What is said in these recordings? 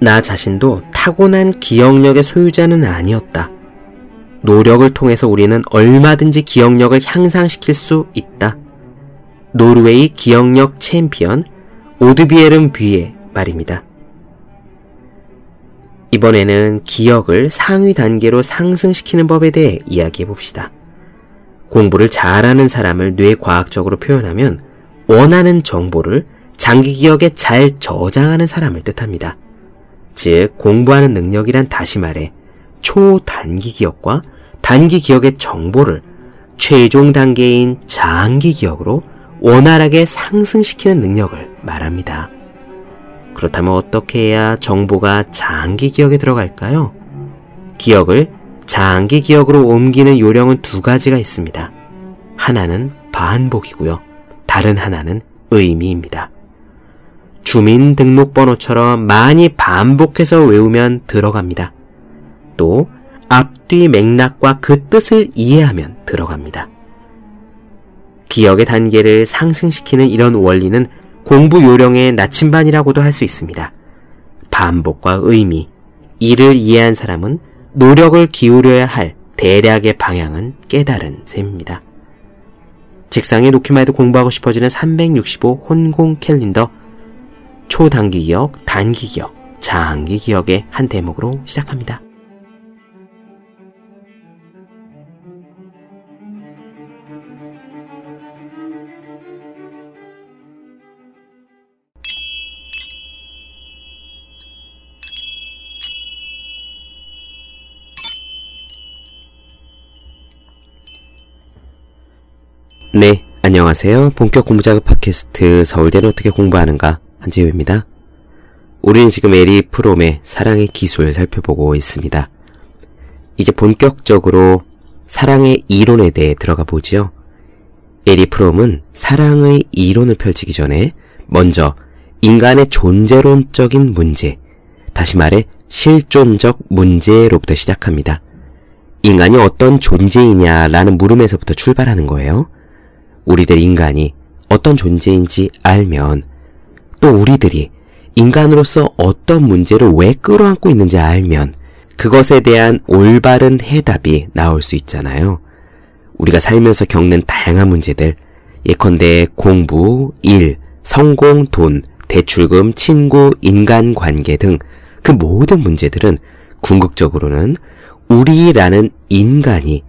나 자신도 타고난 기억력의 소유자는 아니었다. 노력을 통해서 우리는 얼마든지 기억력을 향상시킬 수 있다. 노르웨이 기억력 챔피언 오드비에른 뷔의 말입니다. 이번에는 기억을 상위 단계로 상승시키는 법에 대해 이야기해 봅시다. 공부를 잘하는 사람을 뇌과학적으로 표현하면 원하는 정보를 장기 기억에 잘 저장하는 사람을 뜻합니다. 즉, 공부하는 능력이란 다시 말해 초단기 기억과 단기 기억의 정보를 최종 단계인 장기 기억으로 원활하게 상승시키는 능력을 말합니다. 그렇다면 어떻게 해야 정보가 장기 기억에 들어갈까요? 기억을 장기 기억으로 옮기는 요령은 두 가지가 있습니다. 하나는 반복이고요. 다른 하나는 의미입니다. 주민등록번호처럼 많이 반복해서 외우면 들어갑니다. 또 앞뒤 맥락과 그 뜻을 이해하면 들어갑니다. 기억의 단계를 상승시키는 이런 원리는 공부 요령의 나침반이라고도 할 수 있습니다. 반복과 의미, 이를 이해한 사람은 노력을 기울여야 할 대략의 방향은 깨달은 셈입니다. 책상에 놓기만 해도 공부하고 싶어지는 365 혼공 캘린더 초단기 기억, 단기 기억, 장기 기억의 한 대목으로 시작합니다. 네, 안녕하세요. 본격 공부작업 팟캐스트 서울대는 어떻게 공부하는가 한지우입니다. 우리는 지금 에리 프롬의 사랑의 기술 살펴보고 있습니다. 이제 본격적으로 사랑의 이론에 대해 들어가 보지요. 에리 프롬은 사랑의 이론을 펼치기 전에 먼저 인간의 존재론적인 문제, 다시 말해 실존적 문제로부터 시작합니다. 인간이 어떤 존재이냐라는 물음에서부터 출발하는 거예요. 우리들 인간이 어떤 존재인지 알면 또 우리들이 인간으로서 어떤 문제를 왜 끌어안고 있는지 알면 그것에 대한 올바른 해답이 나올 수 있잖아요. 우리가 살면서 겪는 다양한 문제들, 예컨대 공부, 일, 성공, 돈, 대출금, 친구, 인간관계 등 그 모든 문제들은 궁극적으로는 우리라는 인간이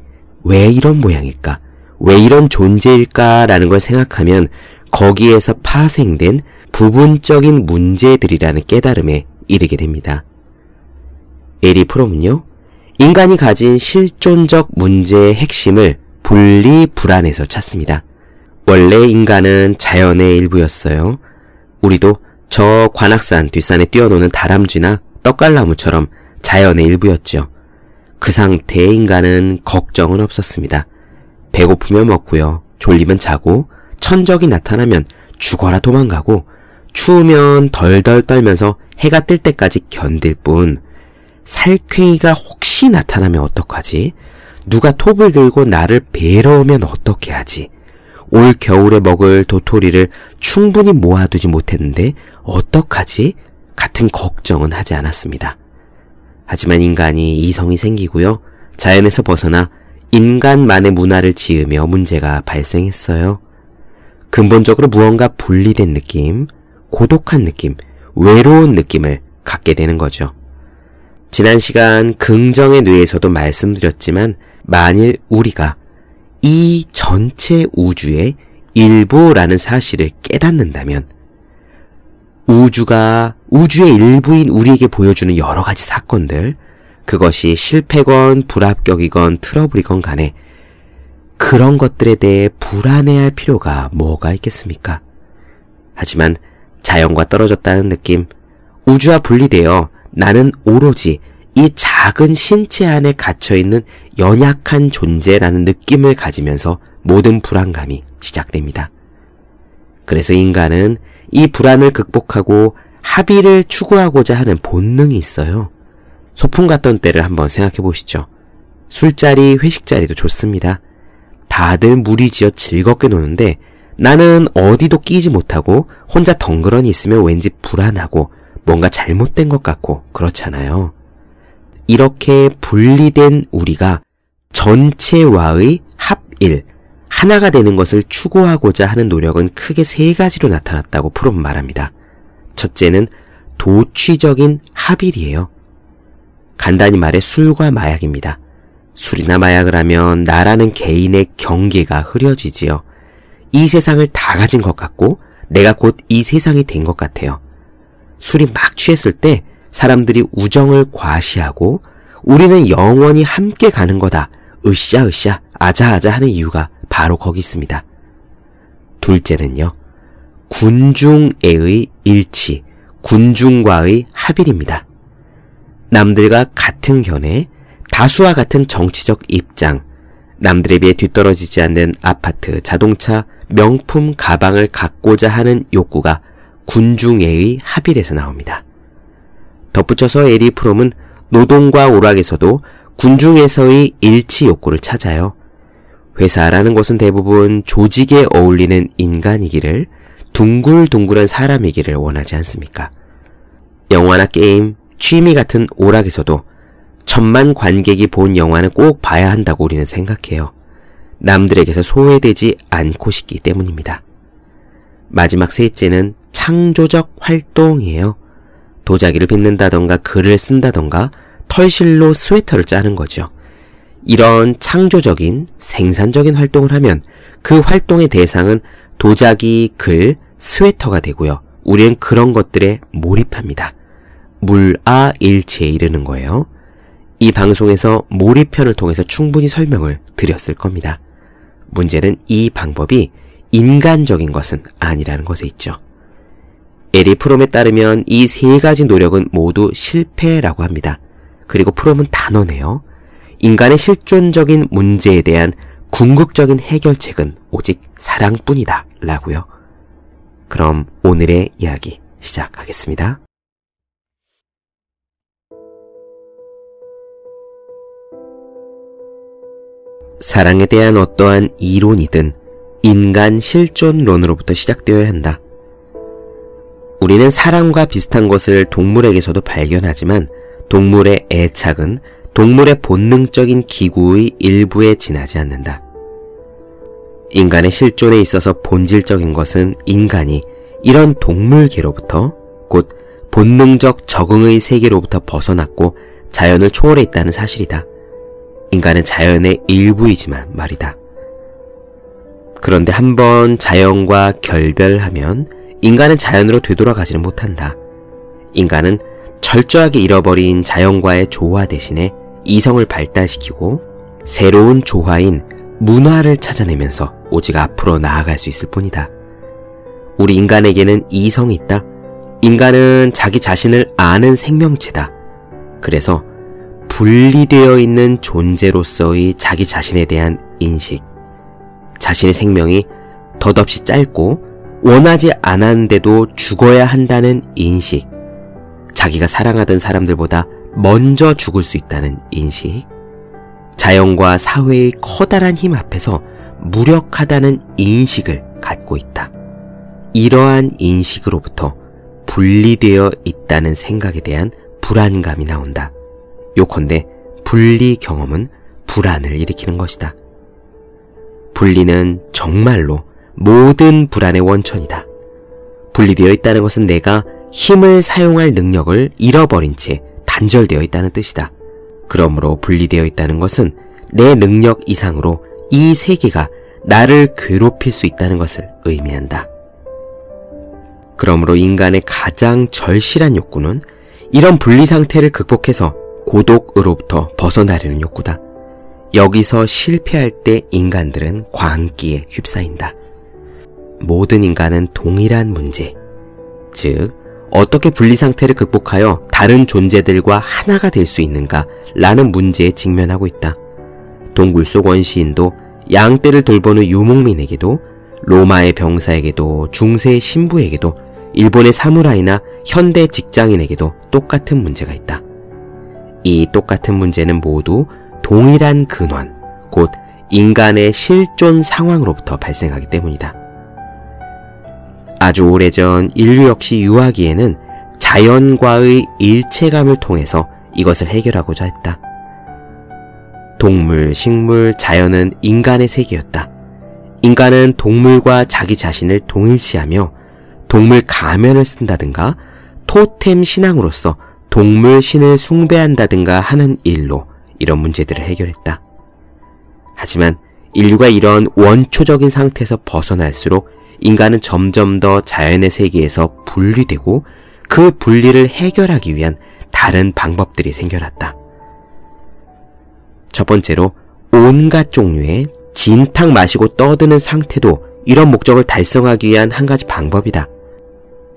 왜 이런 모양일까? 왜 이런 존재일까라는 걸 생각하면 거기에서 파생된 부분적인 문제들이라는 깨달음에 이르게 됩니다. 에리 프롬은요, 인간이 가진 실존적 문제의 핵심을 분리 불안에서 찾습니다. 원래 인간은 자연의 일부였어요. 우리도 저 관악산 뒷산에 뛰어노는 다람쥐나 떡갈나무처럼 자연의 일부였죠. 그 상태의 인간은 걱정은 없었습니다. 배고프면 먹고요. 졸리면 자고, 천적이 나타나면 죽어라 도망가고, 추우면 덜덜 떨면서 해가 뜰 때까지 견딜 뿐, 살쾡이가 혹시 나타나면 어떡하지? 누가 톱을 들고 나를 베러 오면 어떻게 하지? 올 겨울에 먹을 도토리를 충분히 모아두지 못했는데 어떡하지? 같은 걱정은 하지 않았습니다. 하지만 인간이 이성이 생기고요. 자연에서 벗어나 인간만의 문화를 지으며 문제가 발생했어요. 근본적으로 무언가 분리된 느낌, 고독한 느낌, 외로운 느낌을 갖게 되는 거죠. 지난 시간 긍정의 뇌에서도 말씀드렸지만 만일 우리가 이 전체 우주의 일부라는 사실을 깨닫는다면 우주가 우주의 일부인 우리에게 보여주는 여러 가지 사건들, 그것이 실패건 불합격이건 트러블이건 간에 그런 것들에 대해 불안해할 필요가 뭐가 있겠습니까? 하지만 자연과 떨어졌다는 느낌, 우주와 분리되어 나는 오로지 이 작은 신체 안에 갇혀있는 연약한 존재라는 느낌을 가지면서 모든 불안감이 시작됩니다. 그래서 인간은 이 불안을 극복하고 합의를 추구하고자 하는 본능이 있어요. 소풍 갔던 때를 한번 생각해 보시죠. 술자리, 회식자리도 좋습니다. 다들 무리지어 즐겁게 노는데 나는 어디도 끼지 못하고 혼자 덩그러니 있으면 왠지 불안하고 뭔가 잘못된 것 같고 그렇잖아요. 이렇게 분리된 우리가 전체와의 합일, 하나가 되는 것을 추구하고자 하는 노력은 크게 세 가지로 나타났다고 프롬은 말합니다. 첫째는 도취적인 합일이에요. 간단히 말해 술과 마약입니다. 술이나 마약을 하면 나라는 개인의 경계가 흐려지지요. 이 세상을 다 가진 것 같고 내가 곧 이 세상이 된 것 같아요. 술이 막 취했을 때 사람들이 우정을 과시하고 우리는 영원히 함께 가는 거다. 으쌰으쌰 아자아자 하는 이유가 바로 거기 있습니다. 둘째는요. 군중애의 일치, 군중과의 합일입니다. 남들과 같은 견해, 다수와 같은 정치적 입장, 남들에 비해 뒤떨어지지 않는 아파트, 자동차, 명품 가방을 갖고자 하는 욕구가 군중애의 합일에서 나옵니다. 덧붙여서 에리 프롬은 노동과 오락에서도 군중에서의 일치 욕구를 찾아요. 회사라는 것은 대부분 조직에 어울리는 인간이기를 둥글둥글한 사람이기를 원하지 않습니까? 영화나 게임, 취미 같은 오락에서도 천만 관객이 본 영화는 꼭 봐야 한다고 우리는 생각해요. 남들에게서 소외되지 않고 싶기 때문입니다. 마지막 셋째는 창조적 활동이에요. 도자기를 빚는다던가 글을 쓴다던가 털실로 스웨터를 짜는 거죠. 이런 창조적인 생산적인 활동을 하면 그 활동의 대상은 도자기, 글, 스웨터가 되고요. 우리는 그런 것들에 몰입합니다. 물아일체에 이르는 거예요. 이 방송에서 몰입편을 통해서 충분히 설명을 드렸을 겁니다. 문제는 이 방법이 인간적인 것은 아니라는 것에 있죠. 에리 프롬에 따르면 이 세 가지 노력은 모두 실패라고 합니다. 그리고 프롬은 단언해요. 인간의 실존적인 문제에 대한 궁극적인 해결책은 오직 사랑뿐이다. 라고요. 그럼 오늘의 이야기 시작하겠습니다. 사랑에 대한 어떠한 이론이든 인간 실존론으로부터 시작되어야 한다. 우리는 사랑과 비슷한 것을 동물에게서도 발견하지만 동물의 애착은 동물의 본능적인 기구의 일부에 지나지 않는다. 인간의 실존에 있어서 본질적인 것은 인간이 이런 동물계로부터 곧 본능적 적응의 세계로부터 벗어났고 자연을 초월해 있다는 사실이다. 인간은 자연의 일부이지만 말이다. 그런데 한번 자연과 결별하면 인간은 자연으로 되돌아가지는 못한다. 인간은 철저하게 잃어버린 자연과의 조화 대신에 이성을 발달시키고 새로운 조화인 문화를 찾아내면서 오직 앞으로 나아갈 수 있을 뿐이다. 우리 인간에게는 이성이 있다. 인간은 자기 자신을 아는 생명체다. 그래서 분리되어 있는 존재로서의 자기 자신에 대한 인식, 자신의 생명이 덧없이 짧고 원하지 않았는데도 죽어야 한다는 인식, 자기가 사랑하던 사람들보다 먼저 죽을 수 있다는 인식, 자연과 사회의 커다란 힘 앞에서 무력하다는 인식을 갖고 있다. 이러한 인식으로부터 분리되어 있다는 생각에 대한 불안감이 나온다. 요컨대 분리 경험은 불안을 일으키는 것이다. 분리는 정말로 모든 불안의 원천이다. 분리되어 있다는 것은 내가 힘을 사용할 능력을 잃어버린 채 단절되어 있다는 뜻이다. 그러므로 분리되어 있다는 것은 내 능력 이상으로 이 세계가 나를 괴롭힐 수 있다는 것을 의미한다. 그러므로 인간의 가장 절실한 욕구는 이런 분리 상태를 극복해서 고독으로부터 벗어나려는 욕구다. 여기서 실패할 때 인간들은 광기에 휩싸인다. 모든 인간은 동일한 문제, 즉, 어떻게 분리 상태를 극복하여 다른 존재들과 하나가 될 수 있는가 라는 문제에 직면하고 있다. 동굴 속 원시인도 양떼를 돌보는 유목민에게도 로마의 병사에게도 중세의 신부에게도 일본의 사무라이나 현대 직장인에게도 똑같은 문제가 있다. 이 똑같은 문제는 모두 동일한 근원, 곧 인간의 실존 상황으로부터 발생하기 때문이다. 아주 오래전 인류 역시 유아기에는 자연과의 일체감을 통해서 이것을 해결하고자 했다. 동물, 식물, 자연은 인간의 세계였다. 인간은 동물과 자기 자신을 동일시하며 동물 가면을 쓴다든가 토템 신앙으로서 동물 신을 숭배한다든가 하는 일로 이런 문제들을 해결했다. 하지만 인류가 이런 원초적인 상태에서 벗어날수록 인간은 점점 더 자연의 세계에서 분리되고 그 분리를 해결하기 위한 다른 방법들이 생겨났다. 첫 번째로 온갖 종류의 진탕 마시고 떠드는 상태도 이런 목적을 달성하기 위한 한 가지 방법이다.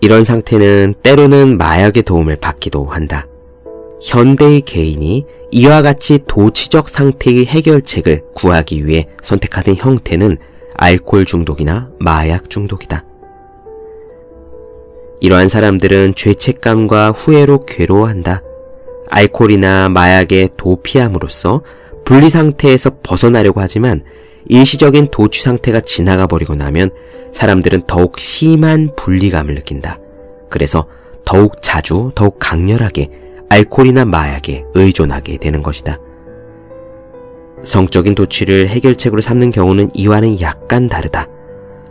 이런 상태는 때로는 마약의 도움을 받기도 한다. 현대의 개인이 이와 같이 도치적 상태의 해결책을 구하기 위해 선택하는 형태는 알코올 중독이나 마약 중독이다. 이러한 사람들은 죄책감과 후회로 괴로워한다. 알코올이나 마약에 도피함으로써 분리 상태에서 벗어나려고 하지만 일시적인 도취 상태가 지나가 버리고 나면 사람들은 더욱 심한 분리감을 느낀다. 그래서 더욱 자주, 더욱 강렬하게 알코올이나 마약에 의존하게 되는 것이다. 성적인 도취를 해결책으로 삼는 경우는 이와는 약간 다르다.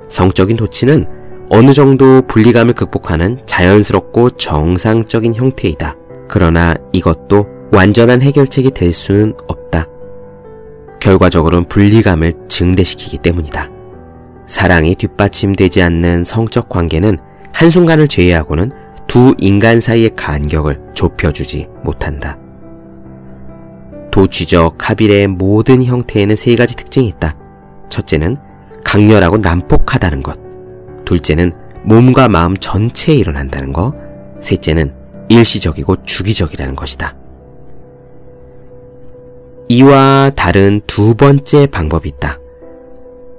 성적인 도취는 어느 정도 분리감을 극복하는 자연스럽고 정상적인 형태이다. 그러나 이것도 완전한 해결책이 될 수는 없다. 결과적으로는 분리감을 증대시키기 때문이다. 사랑이 뒷받침되지 않는 성적 관계는 한순간을 제외하고는 두 인간 사이의 간격을 좁혀주지 못한다. 도취적 합일의 모든 형태에는 세 가지 특징이 있다. 첫째는 강렬하고 난폭하다는 것. 둘째는 몸과 마음 전체에 일어난다는 것. 셋째는 일시적이고 주기적이라는 것이다. 이와 다른 두 번째 방법이 있다.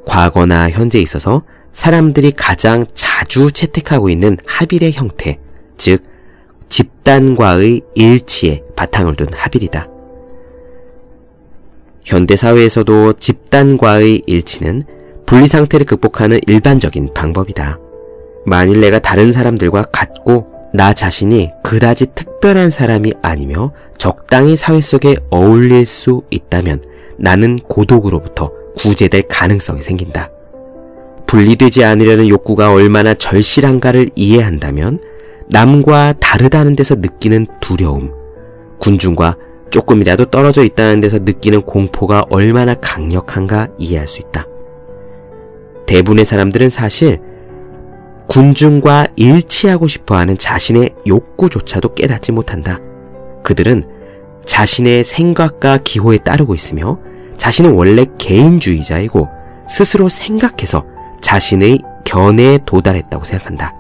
과거나 현재에 있어서 사람들이 가장 자주 채택하고 있는 합일의 형태, 즉, 집단과의 일치에 바탕을 둔 합일이다. 현대사회에서도 집단과의 일치는 분리 상태를 극복하는 일반적인 방법이다. 만일 내가 다른 사람들과 같고 나 자신이 그다지 특별한 사람이 아니며 적당히 사회 속에 어울릴 수 있다면 나는 고독으로부터 구제될 가능성이 생긴다. 분리되지 않으려는 욕구가 얼마나 절실한가를 이해한다면 남과 다르다는 데서 느끼는 두려움, 군중과 조금이라도 떨어져 있다는 데서 느끼는 공포가 얼마나 강력한가 이해할 수 있다. 대부분의 사람들은 사실 군중과 일치하고 싶어 하는 자신의 욕구조차도 깨닫지 못한다. 그들은 자신의 생각과 기호에 따르고 있으며 자신은 원래 개인주의자이고 스스로 생각해서 자신의 견해에 도달했다고 생각한다.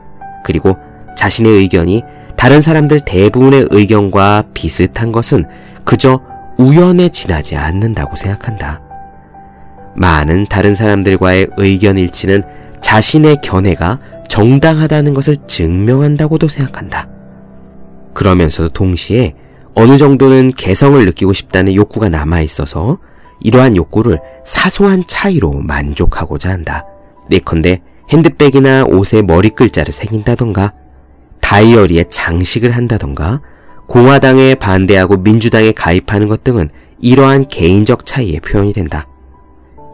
그리고 자신의 의견이 다른 사람들 대부분의 의견과 비슷한 것은 그저 우연에 지나지 않는다고 생각한다. 많은 다른 사람들과의 의견 일치는 자신의 견해가 정당하다는 것을 증명한다고도 생각한다. 그러면서도 동시에 어느 정도는 개성을 느끼고 싶다는 욕구가 남아 있어서 이러한 욕구를 사소한 차이로 만족하고자 한다. 내컨대 핸드백이나 옷에 머리 글자를 새긴다던가 다이어리에 장식을 한다던가 공화당에 반대하고 민주당에 가입하는 것 등은 이러한 개인적 차이의 표현이 된다.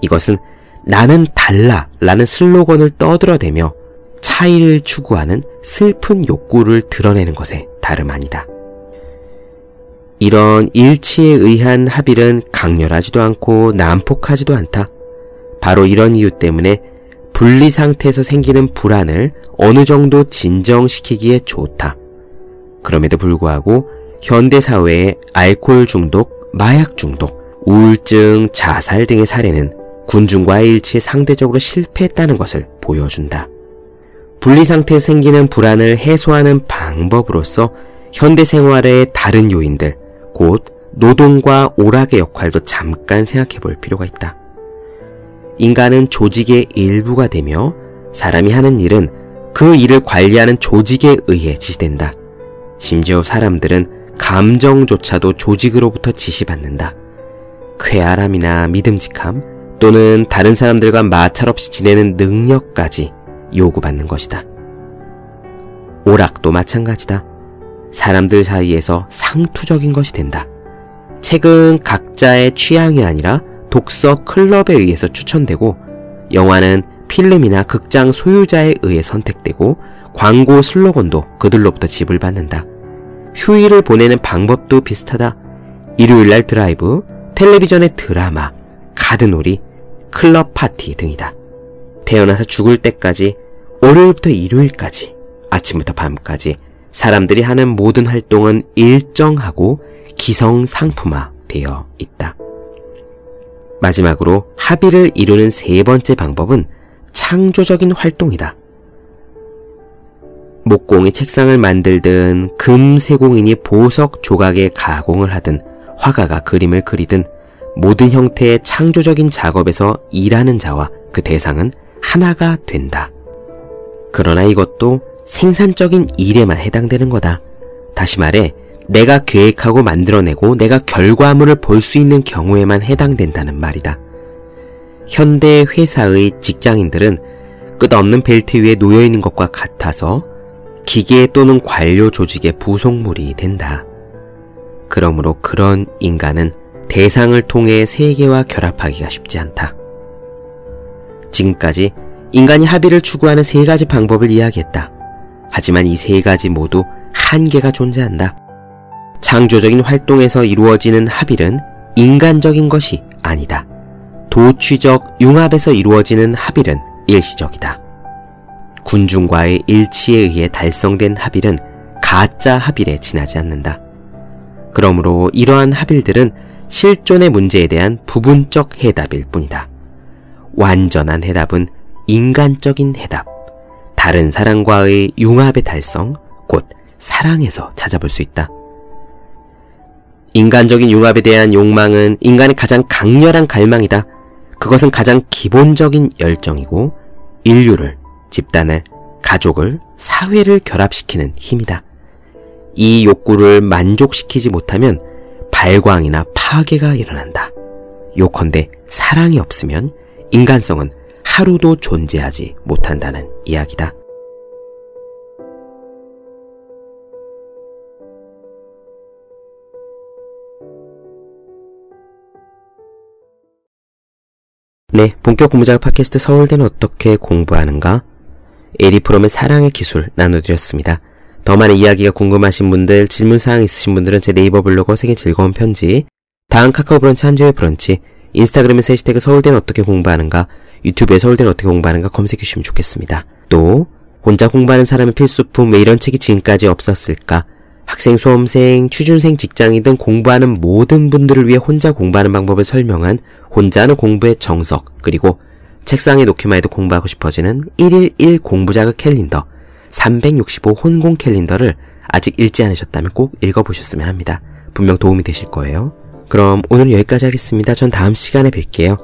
이것은 나는 달라 라는 슬로건을 떠들어대며 차이를 추구하는 슬픈 욕구를 드러내는 것에 다름 아니다. 이런 일치에 의한 합일은 강렬하지도 않고 난폭하지도 않다. 바로 이런 이유 때문에 분리 상태에서 생기는 불안을 어느 정도 진정시키기에 좋다. 그럼에도 불구하고 현대 사회의 알코올 중독, 마약 중독, 우울증, 자살 등의 사례는 군중과의 일치에 상대적으로 실패했다는 것을 보여준다. 분리 상태에 생기는 불안을 해소하는 방법으로서 현대 생활의 다른 요인들, 곧 노동과 오락의 역할도 잠깐 생각해 볼 필요가 있다. 인간은 조직의 일부가 되며 사람이 하는 일은 그 일을 관리하는 조직에 의해 지시된다. 심지어 사람들은 감정조차도 조직으로부터 지시받는다. 쾌활함이나 믿음직함 또는 다른 사람들과 마찰 없이 지내는 능력까지 요구받는 것이다. 오락도 마찬가지다. 사람들 사이에서 상투적인 것이 된다. 책은 각자의 취향이 아니라 독서 클럽에 의해서 추천되고 영화는 필름이나 극장 소유자에 의해 선택되고 광고 슬로건도 그들로부터 집을 받는다. 휴일을 보내는 방법도 비슷하다. 일요일날 드라이브, 텔레비전의 드라마, 가드놀이, 클럽 파티 등이다. 태어나서 죽을 때까지, 월요일부터 일요일까지, 아침부터 밤까지 사람들이 하는 모든 활동은 일정하고 기성상품화 되어 있다. 마지막으로 합의를 이루는 세 번째 방법은 창조적인 활동이다. 목공이 책상을 만들든 금 세공인이 보석 조각에 가공을 하든 화가가 그림을 그리든 모든 형태의 창조적인 작업에서 일하는 자와 그 대상은 하나가 된다. 그러나 이것도 생산적인 일에만 해당되는 거다. 다시 말해, 내가 계획하고 만들어내고 내가 결과물을 볼 수 있는 경우에만 해당된다는 말이다. 현대 회사의 직장인들은 끝없는 벨트 위에 놓여 있는 것과 같아서 기계 또는 관료 조직의 부속물이 된다. 그러므로 그런 인간은 대상을 통해 세계와 결합하기가 쉽지 않다. 지금까지 인간이 합의를 추구하는 세 가지 방법을 이야기했다. 하지만 이 세 가지 모두 한계가 존재한다. 창조적인 활동에서 이루어지는 합의는 인간적인 것이 아니다. 도취적 융합에서 이루어지는 합의는 일시적이다. 군중과의 일치에 의해 달성된 합의는 가짜 합의에 지나지 않는다. 그러므로 이러한 합의들은 실존의 문제에 대한 부분적 해답일 뿐이다. 완전한 해답은 인간적인 해답, 다른 사람과의 융합의 달성, 곧 사랑에서 찾아볼 수 있다. 인간적인 융합에 대한 욕망은 인간의 가장 강렬한 갈망이다. 그것은 가장 기본적인 열정이고 인류를, 집단을, 가족을, 사회를 결합시키는 힘이다. 이 욕구를 만족시키지 못하면 발광이나 파괴가 일어난다. 요컨대 사랑이 없으면 인간성은 하루도 존재하지 못한다는 이야기다. 네, 본격 공부작업 팟캐스트 서울대는 어떻게 공부하는가? 에리프롬의 사랑의 기술 나눠드렸습니다. 더 많은 이야기가 궁금하신 분들, 질문사항 있으신 분들은 제 네이버 블로그 세계 즐거운 편지, 다음 카카오 브런치 한주의 브런치, 인스타그램에서 해시태그 서울대는 어떻게 공부하는가, 유튜브에 서울대는 어떻게 공부하는가 검색해 주시면 좋겠습니다. 또, 혼자 공부하는 사람의 필수품 왜 이런 책이 지금까지 없었을까? 학생, 수험생, 취준생, 직장인 등 공부하는 모든 분들을 위해 혼자 공부하는 방법을 설명한 혼자 하는 공부의 정석, 그리고 책상에 놓기만 해도 공부하고 싶어지는 1일 1 공부자극 캘린더, 365 혼공 캘린더를 아직 읽지 않으셨다면 꼭 읽어보셨으면 합니다. 분명 도움이 되실 거예요. 그럼 오늘 여기까지 하겠습니다. 전 다음 시간에 뵐게요.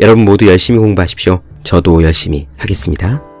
여러분 모두 열심히 공부하십시오. 저도 열심히 하겠습니다.